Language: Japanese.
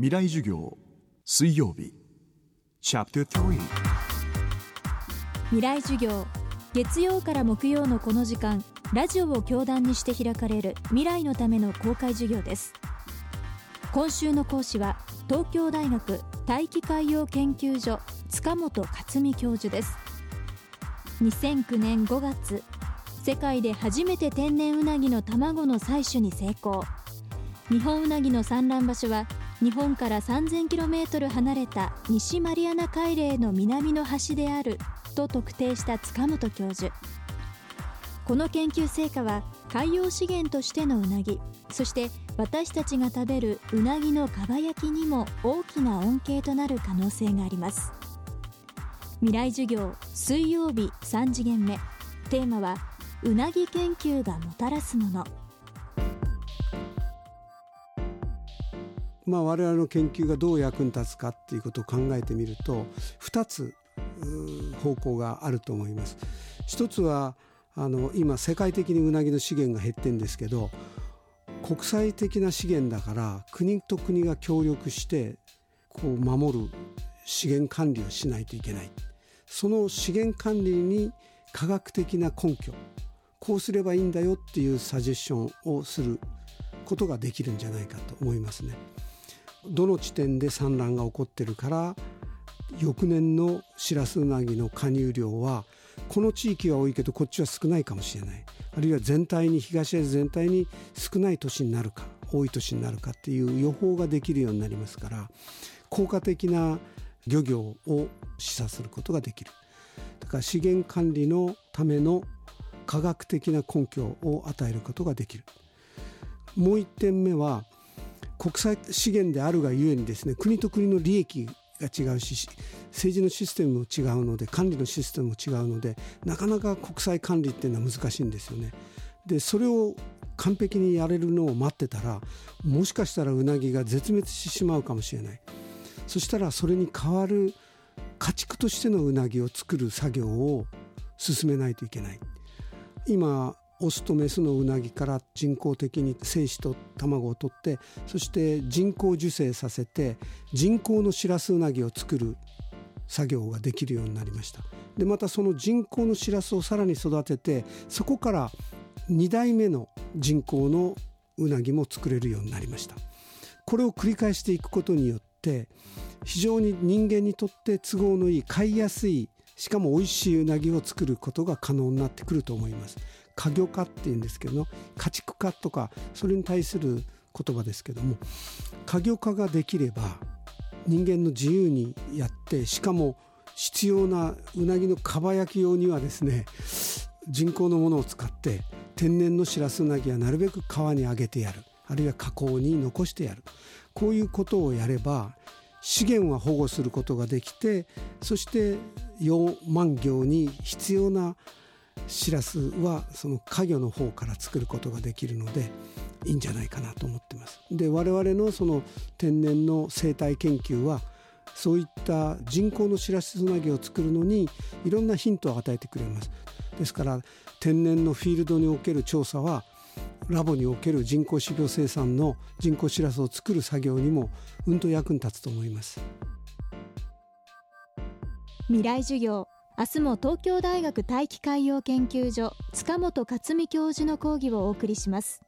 未来授業水曜日。未来授業。月曜から木曜のこの時間ラジオを教壇にして開かれる未来のための公開授業です。今週の講師は東京大学大気海洋研究所塚本克美教授です。2009年5月世界で初めて天然ウナギの卵の採取に成功。日本ウナギの産卵場所は日本から 3000km 離れた西マリアナ海嶺の南の端であると特定した塚本教授。この研究成果は海洋資源としてのウナギそして私たちが食べるうなぎのかば焼きにも大きな恩恵となる可能性があります。未来授業水曜日3次元目。テーマはうなぎ研究がもたらすもの。まあ、我々の研究がどう役に立つかっていうことを考えてみると2つ方向があると思います。一つはあの今世界的にうなぎの資源が減ってるんですけど国際的な資源だから国と国が協力してこう守る資源管理をしないといけないその資源管理に科学的な根拠こうすればいいんだよっていうサジェッションをすることができるんじゃないかと思いますね。どの地点で産卵が起こってるから翌年のシラスウナギの加入量はこの地域は多いけどこっちは少ないかもしれない。あるいは全体に東アジア全体に少ない年になるか多い年になるかっていう予報ができるようになりますから効果的な漁業を示唆することができる。だから資源管理のための科学的な根拠を与えることができる。もう一点目は国際資源であるがゆえにですね国と国の利益が違うし政治のシステムも違うので管理のシステムも違うのでなかなか国際管理っていうのは難しいんですよね。でそれを完璧にやれるのを待ってたらもしかしたらウナギが絶滅してしまうかもしれないそしたらそれに代わる家畜としてのウナギを作る作業を進めないといけない今オスとメスのウナギから人工的に精子と卵を取ってそして人工授精させて人工のシラスウナギを作る作業ができるようになりました。でまたその人工のシラスをさらに育ててそこから2代目の人工のウナギも作れるようになりました。これを繰り返していくことによって非常に人間にとって都合のいい飼いやすいしかも美味しいうなぎを作ることが可能になってくると思います。家業化っていうんですけど家畜化とかそれに対する言葉ですけども家業化ができれば人間の自由にやってしかも必要なうなぎのかば焼き用にはですね人工のものを使って天然のシラスウナギはなるべく川に上げてやる。あるいは河口に残してやる。こういうことをやれば資源は保護することができてそして養万業に必要なシラスはその家魚の方から作ることができるのでいいんじゃないかなと思ってます。で我々のその天然の生態研究はそういった人工のシラスウナギを作るのにいろんなヒントを与えてくれます。ですから天然のフィールドにおける調査はラボにおける人工飼料生産の人工シラスを作る作業にもうんと役に立つと思います。未来授業。明日も東京大学大気海洋研究所塚本克美教授の講義をお送りします。